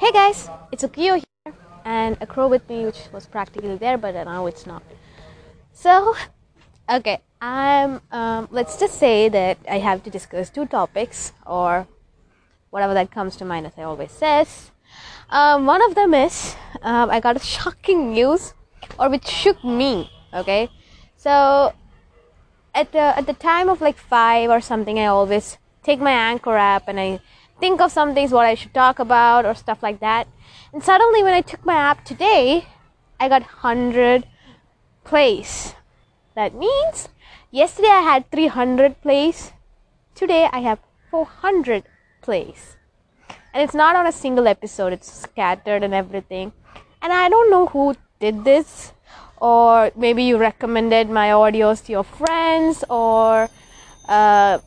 Hey guys, it's Ukio here, and a crow with me, which was practically there, but now it's not. So, okay, I'm. Um, let's just say that I have to discuss two topics, or whatever that comes to mind, as I always says. Um, one of them is um, I got a shocking news, or which shook me. Okay, so at the at the time of like five or something, I always take my anchor app and I think of some things what I should talk about or stuff like that. And suddenly, when I took my app today, I got 100 plays. That means yesterday I had 300 plays, today I have 400 plays. And it's not on a single episode, it's scattered and everything. And I don't know who did this, or maybe you recommended my audios to your friends, or uh,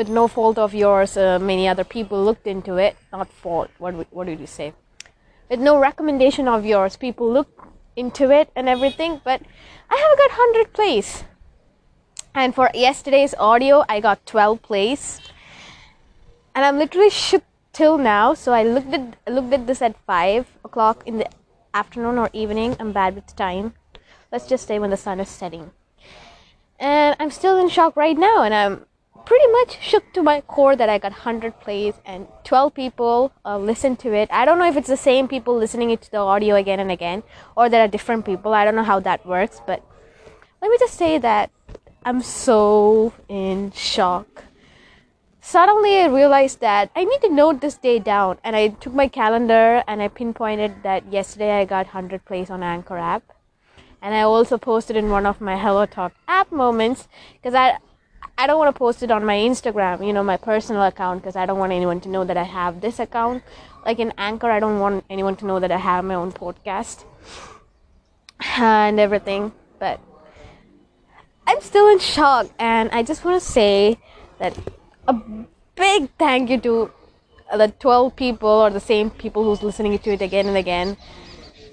with no fault of yours, uh, many other people looked into it. Not fault. What what did you say? With no recommendation of yours, people looked into it and everything. But I have got hundred plays, and for yesterday's audio, I got twelve plays, and I'm literally shook till now. So I looked at looked at this at five o'clock in the afternoon or evening. I'm bad with time. Let's just say when the sun is setting. And I'm still in shock right now, and I'm pretty much shook to my core that I got 100 plays and 12 people uh, listened to it. I don't know if it's the same people listening to the audio again and again or there are different people. I don't know how that works, but let me just say that I'm so in shock. Suddenly, I realized that I need to note this day down, and I took my calendar and I pinpointed that yesterday I got 100 plays on Anchor app, and I also posted in one of my Hello Talk app moments because I I don't want to post it on my Instagram, you know, my personal account, because I don't want anyone to know that I have this account. Like in Anchor, I don't want anyone to know that I have my own podcast and everything. But I'm still in shock, and I just want to say that a big thank you to the 12 people or the same people who's listening to it again and again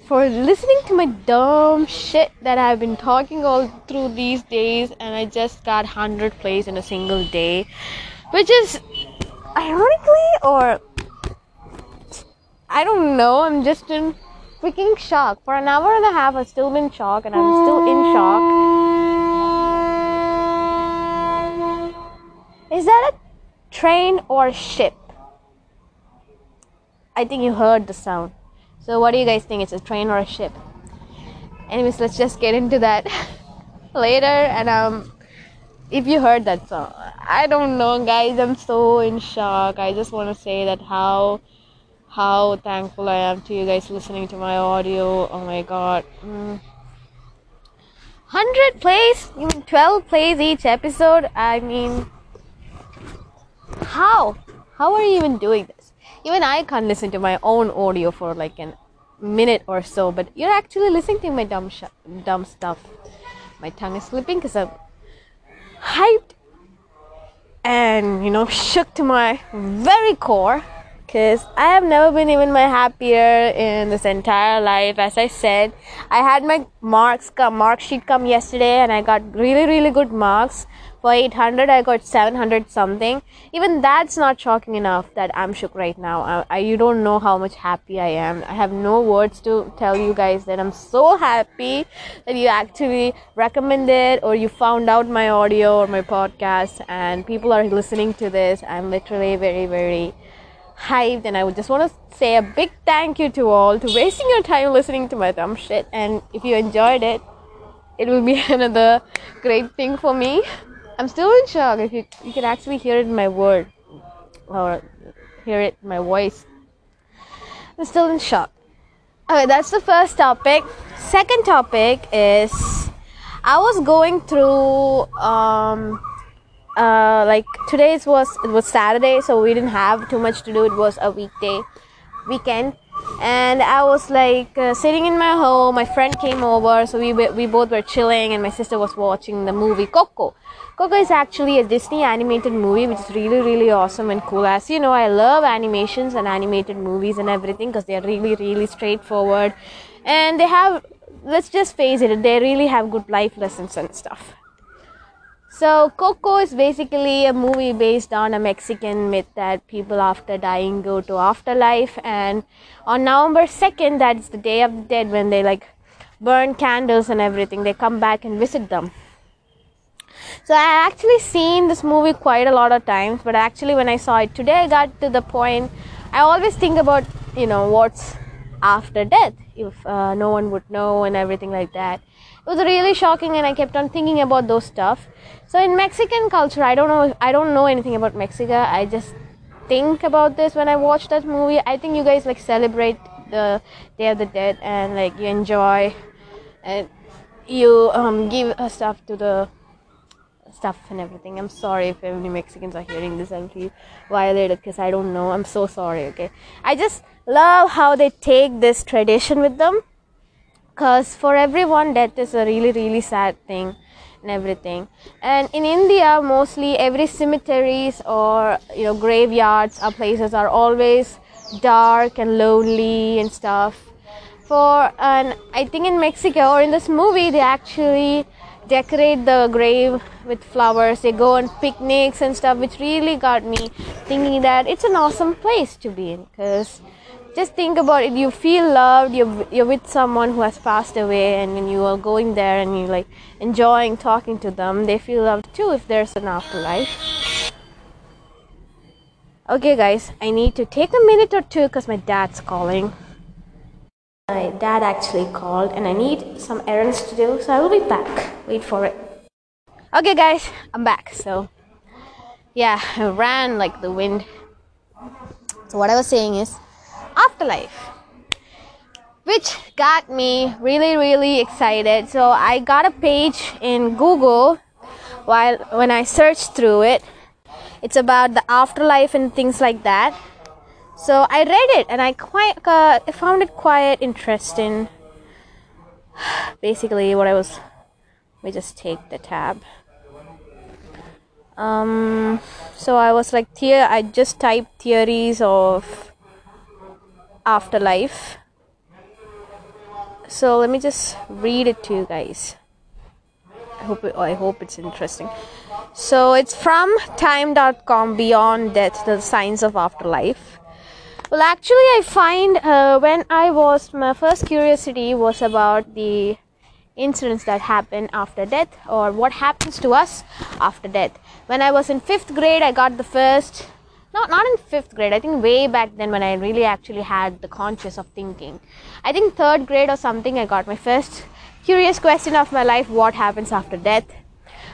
for listening to my dumb shit that I've been talking all through these days, and I just got 100 plays in a single day, which is ironically, or I don't know, I'm just in freaking shock. For an hour and a half, I've still been in shock, and I'm still in shock. Is that a train or a ship? I think you heard the sound. So, what do you guys think? It's a train or a ship? Anyways, let's just get into that later. And um, if you heard that song, I don't know, guys. I'm so in shock. I just want to say that how how thankful I am to you guys listening to my audio. Oh my god. Mm. 100 plays, even 12 plays each episode. I mean, how? How are you even doing this? Even I can't listen to my own audio for like a minute or so, but you're actually listening to my dumb sh- dumb stuff. My tongue is slipping because I'm hyped and you know shook to my very core because I have never been even my happier in this entire life. As I said, I had my marks come, mark sheet come yesterday, and I got really really good marks for 800 i got 700 something. Even that's not shocking enough that i'm shook right now. I, I, you don't know how much happy i am. I have no words to tell you guys that i'm so happy that you actually recommended or you found out my audio or my podcast and people are listening to this. I'm literally very very hyped and i would just want to say a big thank you to all to wasting your time listening to my dumb shit. And if you enjoyed it it will be another great thing for me I'm still in shock. If you you can actually hear it in my word or hear it in my voice, I'm still in shock. Okay, that's the first topic. Second topic is I was going through um uh like today's was it was Saturday, so we didn't have too much to do. It was a weekday weekend and I was like uh, sitting in my home. My friend came over, so we we both were chilling, and my sister was watching the movie Coco. Coco is actually a Disney animated movie, which is really really awesome and cool. As you know, I love animations and animated movies and everything because they are really really straightforward, and they have let's just face it, they really have good life lessons and stuff. So, Coco is basically a movie based on a Mexican myth that people after dying go to afterlife. And on November 2nd, that's the Day of the Dead, when they like burn candles and everything, they come back and visit them. So, I actually seen this movie quite a lot of times, but actually, when I saw it today, I got to the point I always think about, you know, what's after death if uh, no one would know and everything like that. It was really shocking and i kept on thinking about those stuff. So in mexican culture i don't know i don't know anything about mexico. I just think about this when i watch that movie. I think you guys like celebrate the day of the dead and like you enjoy and you um, give stuff to the stuff and everything. I'm sorry if any Mexicans are hearing this and feel violated because I don't know. I'm so sorry, okay? I just love how they take this tradition with them because for everyone, death is a really, really sad thing and everything. And in India, mostly every cemeteries or you know graveyards or places are always dark and lonely and stuff. For and I think in Mexico or in this movie, they actually decorate the grave with flowers. They go on picnics and stuff, which really got me thinking that it's an awesome place to be in. Because just think about it, you feel loved. You're you're with someone who has passed away, and when you are going there and you like enjoying talking to them, they feel loved too. If there's an afterlife. Okay, guys, I need to take a minute or two because my dad's calling. My dad actually called and I need some errands to do, so I will be back. Wait for it. Okay, guys, I'm back. So, yeah, I ran like the wind. So, what I was saying is afterlife, which got me really, really excited. So, I got a page in Google while when I searched through it. It's about the afterlife and things like that so I read it and I quite found it quite interesting. Basically, what I was. Me just take the tab. Um, so I was like, here I just typed theories of afterlife. So let me just read it to you guys. I hope it, I hope it's interesting. So it's from time.com beyond death the science of afterlife well, actually, I find uh, when I was my first curiosity was about the incidents that happen after death or what happens to us after death. When I was in fifth grade, I got the first. Not not in fifth grade. I think way back then when I really actually had the conscious of thinking. I think third grade or something. I got my first curious question of my life: What happens after death?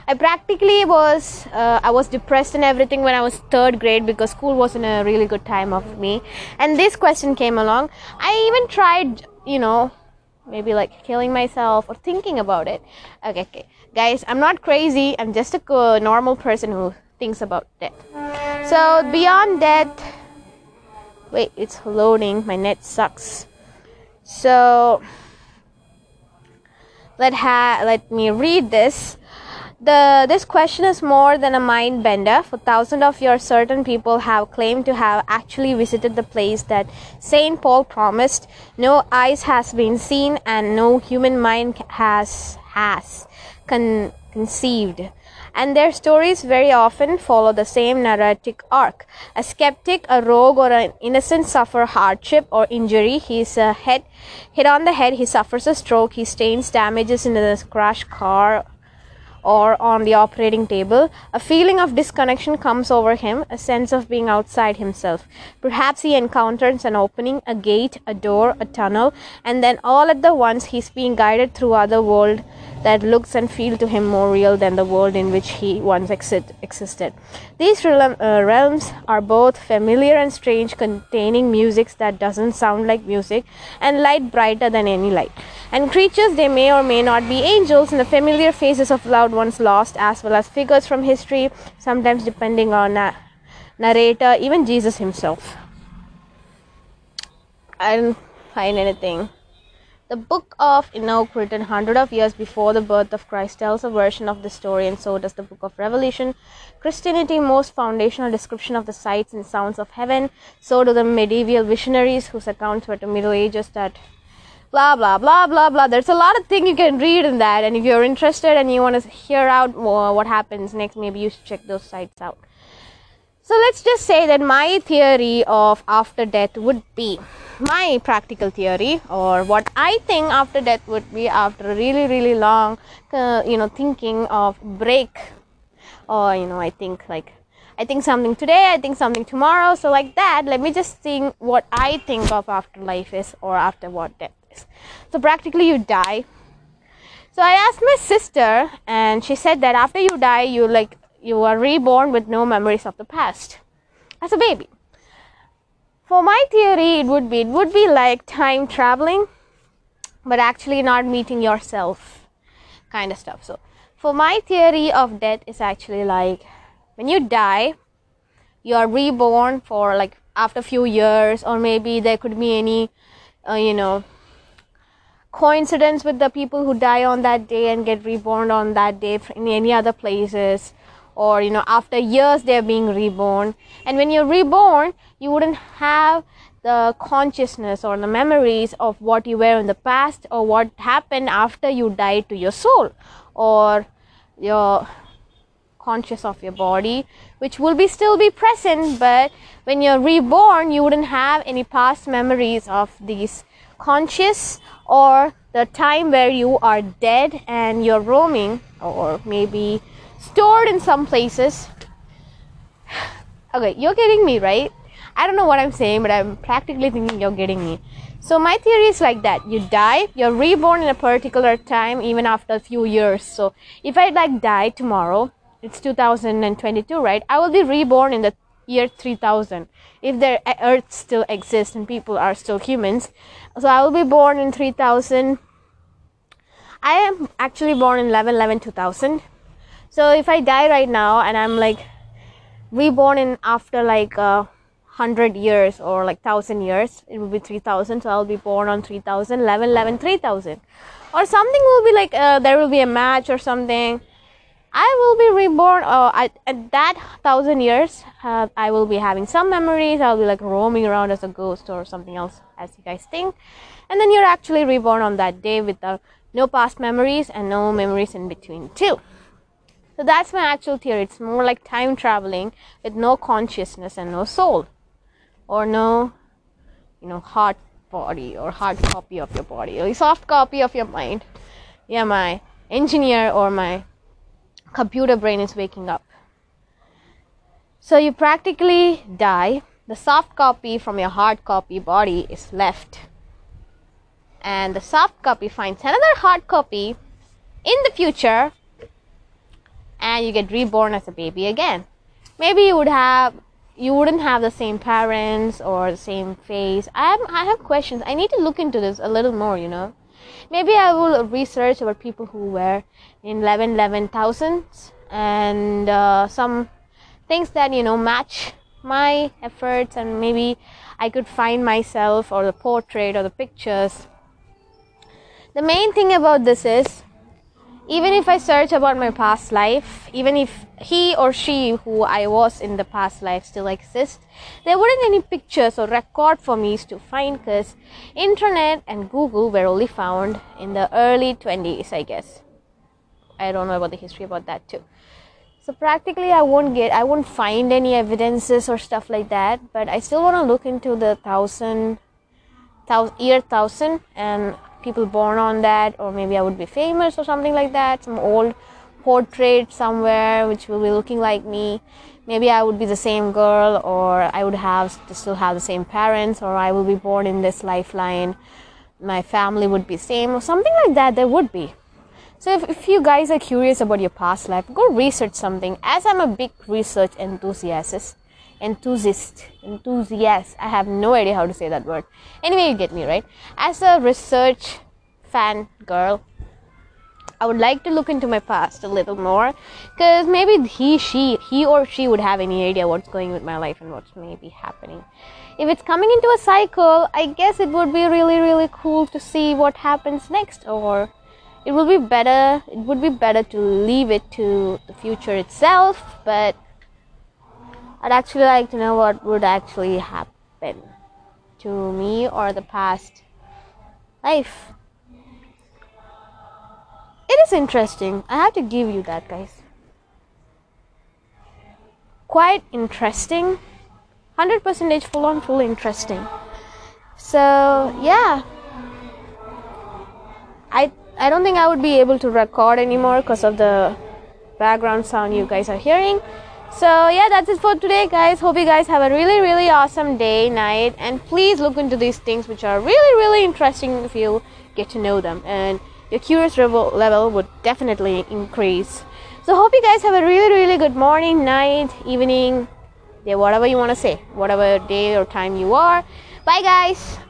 I practically was uh, I was depressed and everything when I was third grade because school wasn't a really good time of me. And this question came along. I even tried, you know, maybe like killing myself or thinking about it. Okay, okay, guys, I'm not crazy. I'm just a normal person who thinks about death. So beyond death, wait, it's loading. My net sucks. So let ha let me read this the this question is more than a mind bender for thousands of years certain people have claimed to have actually visited the place that saint paul promised no eyes has been seen and no human mind has has con- conceived and their stories very often follow the same narrative arc. A skeptic, a rogue, or an innocent suffer hardship or injury. He's hit on the head. He suffers a stroke. He stains damages in a crash car or on the operating table, a feeling of disconnection comes over him, a sense of being outside himself. Perhaps he encounters an opening, a gate, a door, a tunnel, and then all at the once he's being guided through other world that looks and feel to him more real than the world in which he once existed. These uh, realms are both familiar and strange, containing music that doesn't sound like music and light brighter than any light. And creatures, they may or may not be angels, and the familiar faces of loved ones lost, as well as figures from history, sometimes depending on a narrator, even Jesus himself. I didn't find anything. The Book of Enoch, written hundred of years before the birth of Christ, tells a version of the story, and so does the Book of Revelation. Christianity most foundational description of the sights and sounds of heaven. So do the medieval visionaries, whose accounts were to Middle Ages that blah blah blah blah blah there's a lot of thing you can read in that and if you're interested and you want to hear out more what happens next maybe you should check those sites out so let's just say that my theory of after death would be my practical theory or what I think after death would be after a really really long uh, you know thinking of break or you know I think like I think something today I think something tomorrow so like that. Let me just think what I think of after life is or after what death is. So practically you die. So I asked my sister and she said that after you die you like you are reborn with no memories of the past as a baby. For my theory, it would be it would be like time traveling, but actually not meeting yourself, kind of stuff. So, for my theory of death is actually like when you die, you are reborn for like after a few years, or maybe there could be any, uh, you know, coincidence with the people who die on that day and get reborn on that day in any other places or you know after years they're being reborn. And when you're reborn you wouldn't have the consciousness or the memories of what you were in the past or what happened after you died to your soul or your conscious of your body which will be still be present but when you're reborn you wouldn't have any past memories of these conscious or the time where you are dead and you're roaming or maybe stored in some places. Okay, you're getting me, right? I don't know what I'm saying, but I'm practically thinking you're getting me. So my theory is like that. You die, you're reborn in a particular time even after a few years. So if I like die tomorrow, it's 2022, right? I will be reborn in the year 3000 if the earth still exists and people are still humans. So I will be born in 3000 I am actually born in 11 11 2000 so if i die right now and i'm like reborn in after like a uh, hundred years or like thousand years it will be 3000 so i'll be born on 3000 11 11 3000 or something will be like uh, there will be a match or something. I will be reborn uh, I, at that thousand years uh, i will be having some memories. I'll be like roaming around as a ghost or something else as you guys think. And then you're actually reborn on that day with uh, no past memories and no memories in between too so that's my actual theory. It's more like time traveling with no consciousness and no soul, or no, you know, hard body or hard copy of your body, or soft copy of your mind. Yeah, my engineer or my computer brain is waking up. So you practically die. The soft copy from your hard copy body is left. And the soft copy finds another hard copy in the future and you get reborn as a baby again. Maybe you would have you wouldn't have the same parents or the same face. I have, I have questions. I need to look into this a little more, you know. Maybe I will research about people who were in 11 11 thousands and uh, some things that, you know, match my efforts and maybe I could find myself or the portrait or the pictures. The main thing about this is even if I search about my past life, even if he or she who I was in the past life still exists, there wouldn't any pictures or record for me to find because internet and Google were only found in the early 20s, I guess. I don't know about the history about that too. So practically, I won't get, I won't find any evidences or stuff like that. But I still want to look into the thousand, thousand year thousand and people born on that or maybe i would be famous or something like that some old portrait somewhere which will be looking like me. Maybe i would be the same girl or i would have still have the same parents or i will be born in this lifeline. My family would be same or something like that there would be. So if, if you guys are curious about your past life go research something. As i'm a big research enthusiast enthusiast. Enthusiast. I have no idea how to say that word. Anyway you get me right? As a research fan girl i would like to look into my past a little more because maybe he she he or she would have any idea what's going with my life and what's maybe happening. If it's coming into a cycle i guess it would be really really cool to see what happens next or it will be better it would be better to leave it to the future itself but I'd actually like to know what would actually happen to me or the past life. It is interesting. I have to give you that, guys. Quite interesting. 100% full on full interesting. So, yeah. I I don't think I would be able to record anymore because of the background sound you guys are hearing. So, yeah, that's it for today, guys. Hope you guys have a really, really awesome day, night, and please look into these things which are really, really interesting if you get to know them. And your curious level would definitely increase. So, hope you guys have a really, really good morning, night, evening, yeah, whatever you want to say, whatever day or time you are. Bye, guys.